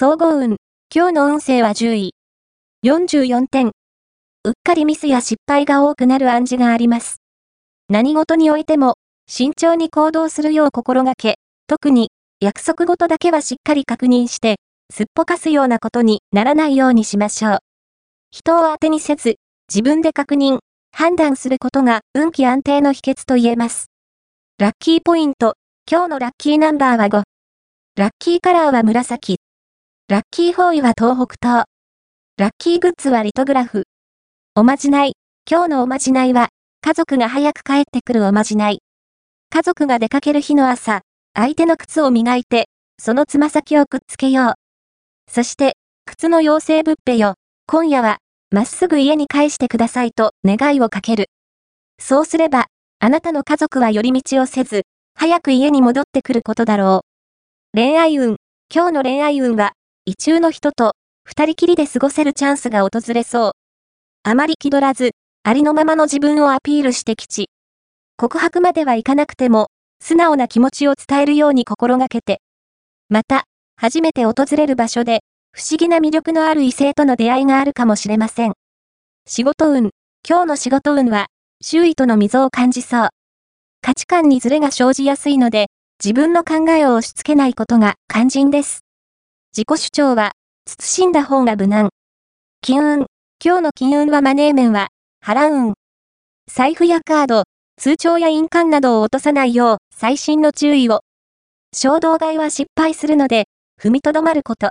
総合運。今日の運勢は10位。44点。うっかりミスや失敗が多くなる暗示があります。何事においても、慎重に行動するよう心がけ、特に、約束事だけはしっかり確認して、すっぽかすようなことにならないようにしましょう。人を当てにせず、自分で確認、判断することが運気安定の秘訣と言えます。ラッキーポイント、今日のラッキーナンバーは5。ラッキーカラーは紫。ラッキーフォーイは東北東。ラッキーグッズはリトグラフ。おまじない。今日のおまじないは、家族が早く帰ってくるおまじない。家族が出かける日の朝、相手の靴を磨いて、そのつま先をくっつけよう。そして、靴の妖精ぶっぺよ、今夜は、まっすぐ家に帰してくださいと願いをかける。そうすれば、あなたの家族は寄り道をせず、早く家に戻ってくることだろう。恋愛運。今日の恋愛運は、異中の人と、二人きりで過ごせるチャンスが訪れそう。あまり気取らず、ありのままの自分をアピールしてきち。告白まではいかなくても、素直な気持ちを伝えるように心がけて。また、初めて訪れる場所で、不思議な魅力のある異性との出会いがあるかもしれません。仕事運。今日の仕事運は、周囲との溝を感じそう。価値観にズレが生じやすいので、自分の考えを押し付けないことが肝心です。自己主張は、慎んだ方が無難。金運。今日の金運はマネー面は、払運。財布やカード、通帳や印鑑などを落とさないよう、最新の注意を。衝動買いは失敗するので、踏みとどまること。